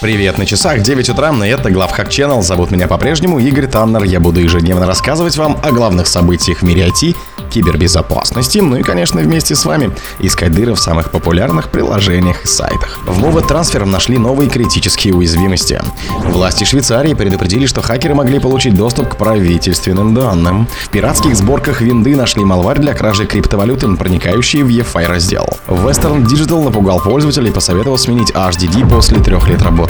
Привет, на часах 9 утра, и это Главхак Channel. Зовут меня по-прежнему Игорь Таннер. Я буду ежедневно рассказывать вам о главных событиях в мире IT, кибербезопасности, ну и, конечно, вместе с вами искать дыры в самых популярных приложениях и сайтах. В Move Transfer нашли новые критические уязвимости. Власти Швейцарии предупредили, что хакеры могли получить доступ к правительственным данным. В пиратских сборках винды нашли малварь для кражи криптовалюты, проникающие в EFI раздел. Western Digital напугал пользователей и посоветовал сменить HDD после трех лет работы.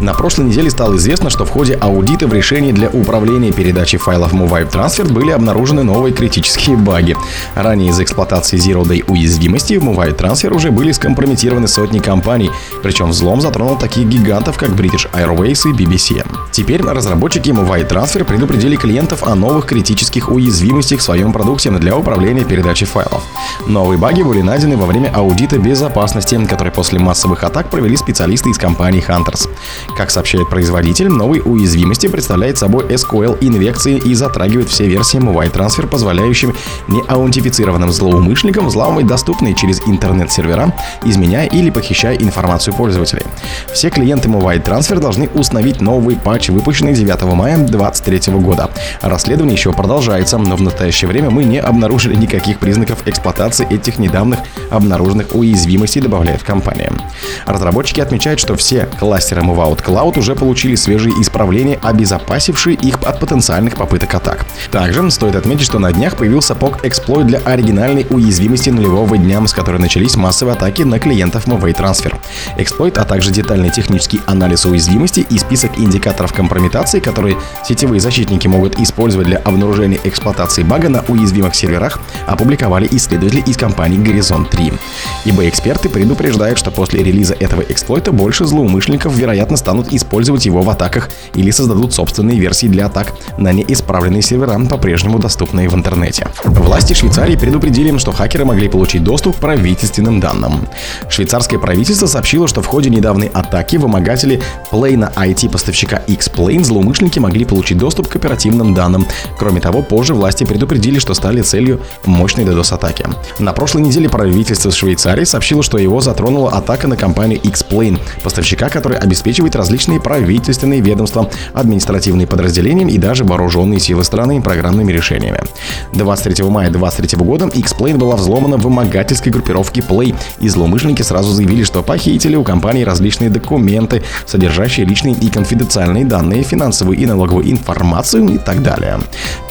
На прошлой неделе стало известно, что в ходе аудита в решении для управления передачей файлов Move Transfer были обнаружены новые критические баги. Ранее из эксплуатации Zero Day уязвимости в Move Transfer уже были скомпрометированы сотни компаний, причем взлом затронул таких гигантов, как British Airways и BBC. Теперь разработчики Move Transfer предупредили клиентов о новых критических уязвимостях в своем продукте для управления передачей файлов. Новые баги были найдены во время аудита безопасности, который после массовых атак провели специалисты из компании Hunters. Как сообщает производитель, новые уязвимости представляют собой SQL-инвекции и затрагивают все версии Mobile Transfer, позволяющими неаутентифицированным злоумышленникам взламывать доступные через интернет-сервера, изменяя или похищая информацию пользователей. Все клиенты Mobile Transfer должны установить новый патч, выпущенный 9 мая 2023 года. Расследование еще продолжается, но в настоящее время мы не обнаружили никаких признаков эксплуатации этих недавних обнаруженных уязвимостей, добавляет компания. Разработчики отмечают, что все кластеры Movout Cloud уже получили свежие исправления, обезопасившие их от потенциальных попыток атак. Также стоит отметить, что на днях появился POC эксплойт для оригинальной уязвимости нулевого дня, с которой начались массовые атаки на клиентов Movay Transfer. Эксплойт, а также детальный технический анализ уязвимости и список индикаторов компрометации, которые сетевые защитники могут использовать для обнаружения эксплуатации бага на уязвимых серверах, опубликовали исследователи из компании Горизонт 3. Ибо эксперты предупреждают, что после релиза этого эксплойта больше злоумышленников, вероятно, станут использовать его в атаках или создадут собственные версии для атак на неисправленные сервера, по-прежнему доступные в интернете. Власти Швейцарии предупредили, что хакеры могли получить доступ к правительственным данным. Швейцарское правительство сообщило, что в ходе недавней атаки вымогатели Plane IT-поставщика X-Plane злоумышленники могли получить доступ к оперативным данным. Кроме того, позже власти предупредили, что стали целью мощной DDoS-атаки. На прошлой неделе правительство Швейцарии сообщило, что его затронула атака на компанию X-Plane, поставщика, который обеспечивает различные правительственные ведомства, административные подразделения и даже вооруженные силы страны программными решениями. 23 мая 2023 года X-Plane была взломана вымогательской группировке Play, и злоумышленники сразу заявили, что похитили у компании различные документы, содержащие личные и конфиденциальные данные, финансовую и налоговую информацию и так далее.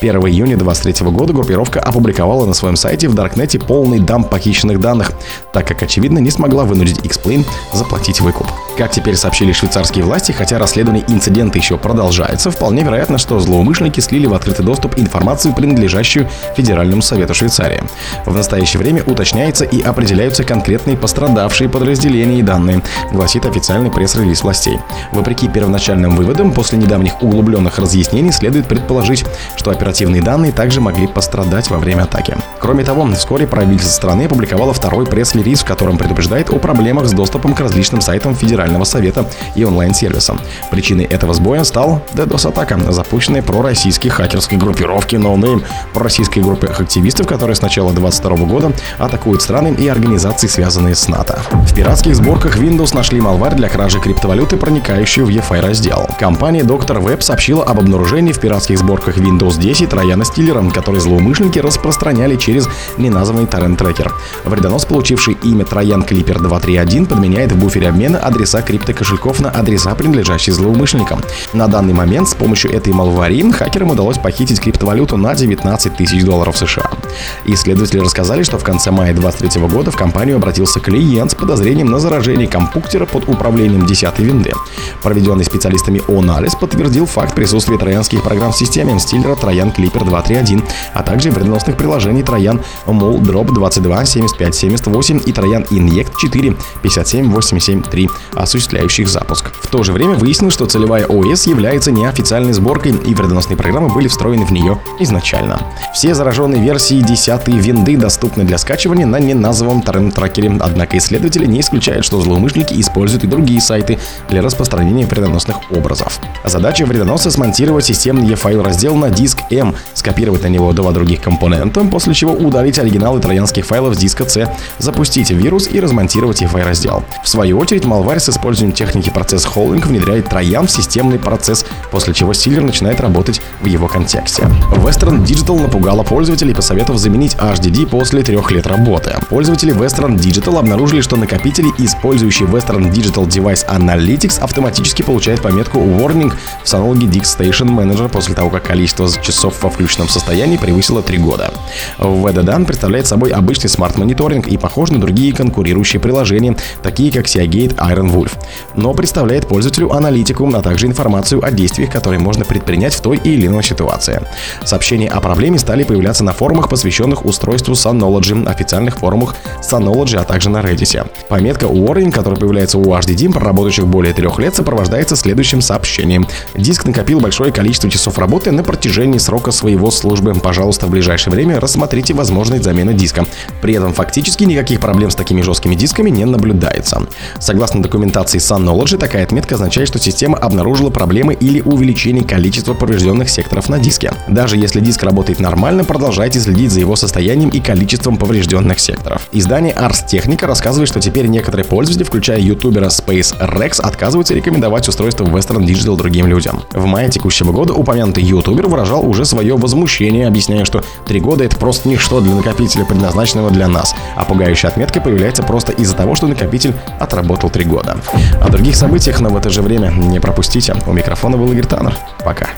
1 июня 2023 года группировка опубликовала на своем сайте в Даркнете полный дамп похищенных данных, так как, очевидно, не смогла вынудить X-Plane заплатить выкуп. Как теперь сообщили швейцарские власти, хотя расследование инцидента еще продолжается, вполне вероятно, что злоумышленники слили в открытый доступ информацию, принадлежащую Федеральному совету Швейцарии. В настоящее время уточняется и определяются конкретные пострадавшие подразделения и данные, гласит официальный пресс-релиз властей. Вопреки первоначальным выводам, после недавних углубленных разъяснений следует предположить, что оперативные данные также могли пострадать во время атаки. Кроме того, вскоре правительство страны опубликовало второй пресс-релиз, в котором предупреждает о проблемах с доступом к различным сайтам Федерального совета и онлайн-сервисам. Причиной этого сбоя стал DDoS-атака, запущенная пророссийской хакерской группировки No Name, пророссийской группы активистов, которые с начала 2022 года атакуют страны и организации, связанные с НАТО. В пиратских сборках Windows нашли малварь для кражи криптовалюты, проникающую в EFI раздел. Компания Dr. Web сообщила об обнаружении в пиратских сборках Windows 10 Трояна Стиллера, который злоумышленники распространяли через неназванный торрент-трекер. Вредонос, получивший имя Троян Клипер 231, подменяет в буфере обмена адреса криптокошельков на адреса, принадлежащие злоумышленникам. На данный момент с помощью этой малварии хакерам удалось похитить криптовалюту на 19 тысяч долларов США. Исследователи рассказали, что в конце мая 2023 года в компанию обратился клиент с подозрением на заражение компьютера под управлением 10 винды. Проведенный специалистами анализ подтвердил факт присутствия троянских программ в системе стилера Троян Clipper 231, а также вредоносных приложений Троян Mol Drop 22 75 78 и Троян Inject 4 57 87 3, осуществляющих запуск. В то же время выяснилось, что целевая ОС является неофициальной сборкой, и вредоносные программы были встроены в нее изначально. Все зараженные версии 10 винды доступны для скачивания на неназванном торрент-трекере, однако исследователи не исключают, что злоумышленники используют и другие сайты для распространения вредоносных образов. Задача вредоноса смонтировать системный e-файл раздел на диск M, скопировать на него два других компонента, после чего удалить оригиналы троянских файлов с диска C, запустить вирус и размонтировать e-файл раздел. В свою очередь, Malware с использованием техники process hollowing внедряет троян в системный процесс, после чего стилер начинает работать в его контексте. Western Digital напугала пользователей, посоветовав заменить HDD после трех лет работы. Пользователи Western Digital обнаружили, что накопители, использующие Western Digital Device Analytics, автоматически получают пометку Warning в Synology DiskStation Manager после того, как количество часов во включенном состоянии превысило 3 года. WDDA представляет собой обычный SMART -мониторинг и похож на другие конкурирующие приложения, такие как Seagate Iron Wolf, но представляет пользователю аналитику, а также информацию о действиях, которые можно предпринять в той или иной ситуации. Сообщения о проблеме стали появляться на форумах, посвященных устройству Synology, официальных форумах Synology, а также на Reddit. Пометка Warning, которая появляется у HDD, проработающих более трех лет, сопровождается следующим сообщением. Диск накопил большое количество часов работы на протяжении срока своего службы. Пожалуйста, в ближайшее время рассмотрите возможность замены диска. При этом фактически никаких проблем с такими жесткими дисками не наблюдается. Согласно документации Synology, такая отметка означает, что система обнаружила проблемы или увеличение количества поврежденных секторов на диске. Даже если диск работает нормально, продолжайте следить за его состоянием и количеством поврежденных секторов. Издание Ars Technica рассказывает, что теперь некоторые пользователи, включая ютубера Space Rex, отказываются рекомендовать устройство Western Digital другим людям. В мае текущего года упомянутый ютубер выражал уже свое возмущение, объясняя, что три года это просто ничто для накопителя, предназначенного для нас, а пугающая отметка появляется просто из-за того, что накопитель отработал три года. О других событиях, но в это же время не пропустите. У микрофона был Игорь Таннер. Пока.